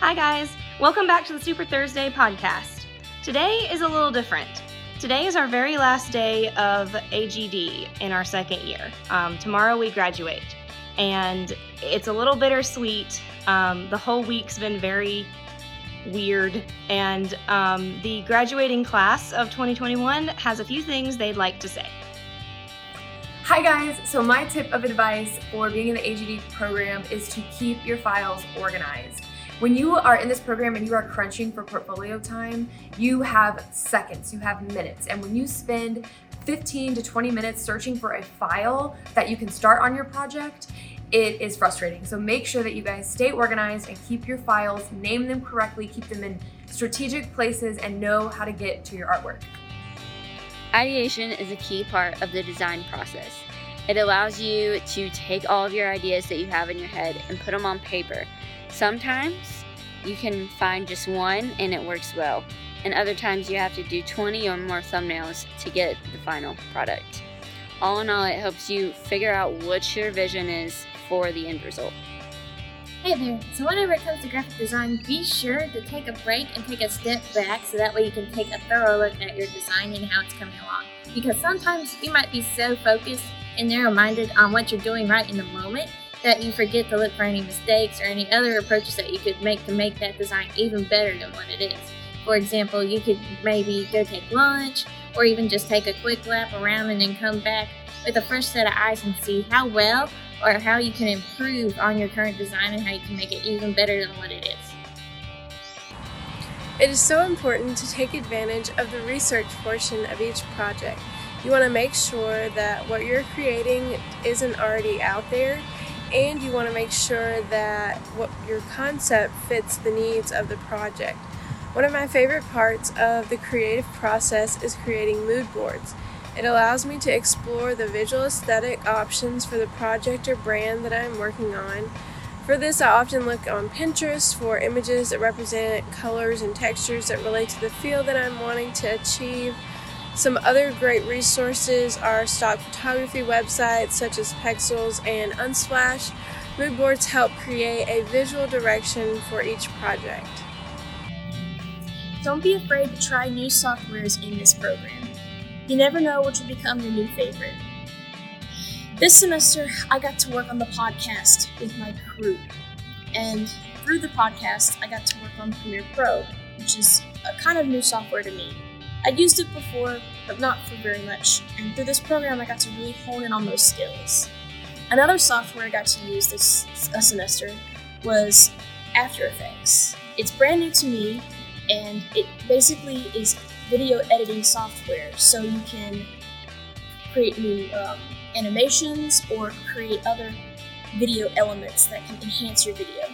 Hi, guys. Welcome back to the Super Thursday podcast. Today is a little different. Today is our very last day of AGD in our second year. Um, tomorrow we graduate, and it's a little bittersweet. Um, the whole week's been very weird, and um, the graduating class of 2021 has a few things they'd like to say. Hi guys, so my tip of advice for being in the AGD program is to keep your files organized. When you are in this program and you are crunching for portfolio time, you have seconds, you have minutes. And when you spend 15 to 20 minutes searching for a file that you can start on your project, it is frustrating. So make sure that you guys stay organized and keep your files, name them correctly, keep them in strategic places, and know how to get to your artwork. Ideation is a key part of the design process. It allows you to take all of your ideas that you have in your head and put them on paper. Sometimes you can find just one and it works well, and other times you have to do 20 or more thumbnails to get the final product. All in all, it helps you figure out what your vision is for the end result. Hey there, so whenever it comes to graphic design, be sure to take a break and take a step back so that way you can take a thorough look at your design and how it's coming along. Because sometimes you might be so focused and narrow minded on what you're doing right in the moment that you forget to look for any mistakes or any other approaches that you could make to make that design even better than what it is. For example, you could maybe go take lunch or even just take a quick lap around and then come back with a fresh set of eyes and see how well or how you can improve on your current design and how you can make it even better than what it is. It is so important to take advantage of the research portion of each project. You want to make sure that what you're creating isn't already out there, and you want to make sure that what your concept fits the needs of the project. One of my favorite parts of the creative process is creating mood boards. It allows me to explore the visual aesthetic options for the project or brand that I'm working on. For this, I often look on Pinterest for images that represent colors and textures that relate to the feel that I'm wanting to achieve. Some other great resources are stock photography websites such as Pexels and Unsplash. Mood boards help create a visual direction for each project. Don't be afraid to try new softwares in this program. You never know which will become your new favorite. This semester, I got to work on the podcast with my crew. And through the podcast, I got to work on Premiere Pro, which is a kind of new software to me. I'd used it before, but not for very much. And through this program, I got to really hone in on those skills. Another software I got to use this semester was After Effects. It's brand new to me, and it basically is video editing software so you can create new um, animations or create other video elements that can enhance your video.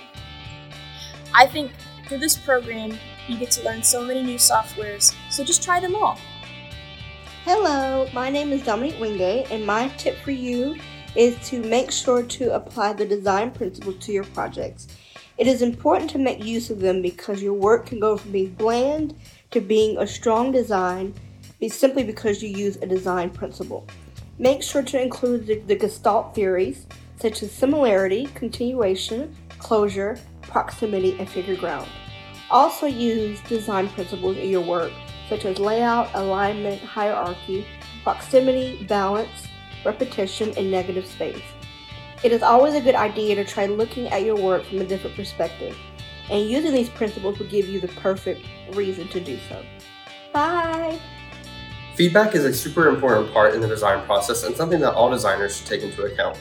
I think through this program, you get to learn so many new softwares, so just try them all. Hello, my name is Dominique Wingate, and my tip for you is to make sure to apply the design principles to your projects. It is important to make use of them because your work can go from being bland to being a strong design simply because you use a design principle. Make sure to include the, the Gestalt theories such as similarity, continuation, closure, proximity, and figure ground. Also use design principles in your work such as layout, alignment, hierarchy, proximity, balance, repetition, and negative space. It is always a good idea to try looking at your work from a different perspective and using these principles will give you the perfect reason to do so. Bye! Feedback is a super important part in the design process and something that all designers should take into account.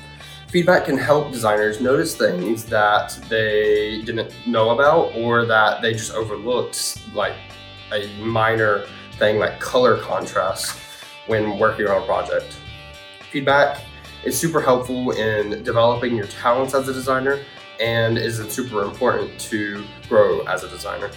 Feedback can help designers notice things that they didn't know about or that they just overlooked, like a minor thing like color contrast when working on a project. Feedback is super helpful in developing your talents as a designer and is super important to grow as a designer.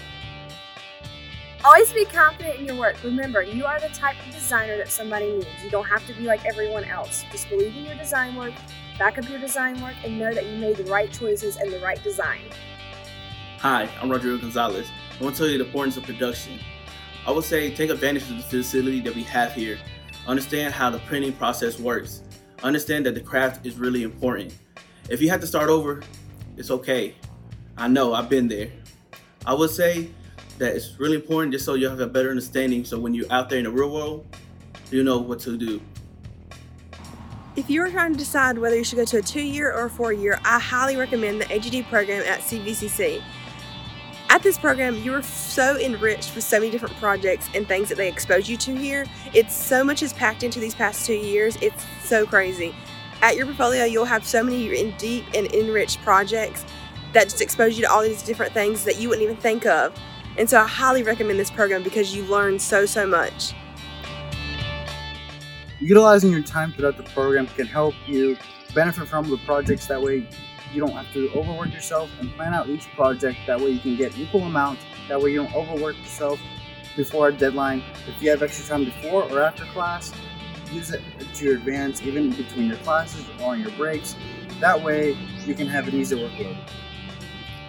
Always be confident in your work. Remember, you are the type of designer that somebody needs. You don't have to be like everyone else. Just believe in your design work, back up your design work, and know that you made the right choices and the right design. Hi, I'm Rodrigo Gonzalez. I want to tell you the importance of production. I would say take advantage of the facility that we have here. Understand how the printing process works. Understand that the craft is really important. If you have to start over, it's okay. I know, I've been there. I would say that it's really important just so you have a better understanding. So when you're out there in the real world, you know what to do. If you are trying to decide whether you should go to a two year or four year, I highly recommend the AGD program at CVCC. At this program, you are so enriched with so many different projects and things that they expose you to here. It's so much is packed into these past two years, it's so crazy. At your portfolio, you'll have so many deep and enriched projects that just expose you to all these different things that you wouldn't even think of. And so I highly recommend this program because you learn so, so much. Utilizing your time throughout the program can help you benefit from the projects. That way, you don't have to overwork yourself and plan out each project. That way, you can get equal amount. That way, you don't overwork yourself before a deadline. If you have extra time before or after class, use it to your even between your classes or on your breaks. That way, you can have an easier workload.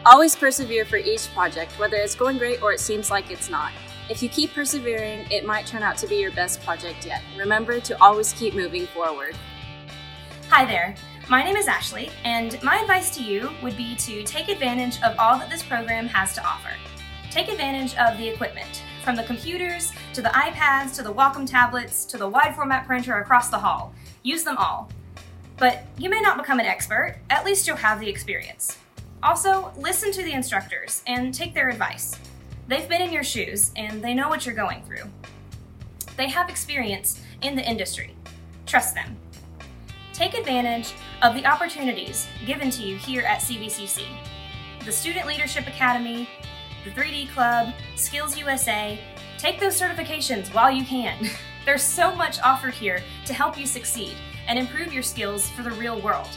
Always persevere for each project, whether it's going great or it seems like it's not. If you keep persevering, it might turn out to be your best project yet. Remember to always keep moving forward. Hi there. My name is Ashley, and my advice to you would be to take advantage of all that this program has to offer. Take advantage of the equipment, from the computers to the iPads to the Wacom tablets to the wide format printer across the hall. Use them all. But you may not become an expert, at least you'll have the experience. Also, listen to the instructors and take their advice. They've been in your shoes and they know what you're going through. They have experience in the industry. Trust them. Take advantage of the opportunities given to you here at CVCC. The Student Leadership Academy, the 3D Club, Skills USA. Take those certifications while you can. There's so much offered here to help you succeed and improve your skills for the real world.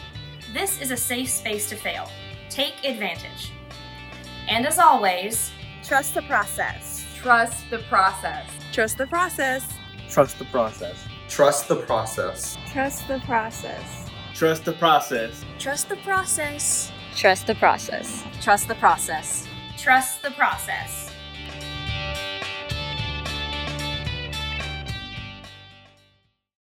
This is a safe space to fail. Take advantage. And as always, Trust the process. Trust the process. Trust the process. Trust the process. Trust the process. Trust the process. Trust the process. Trust the process. Trust the process. Trust the process. trust the process.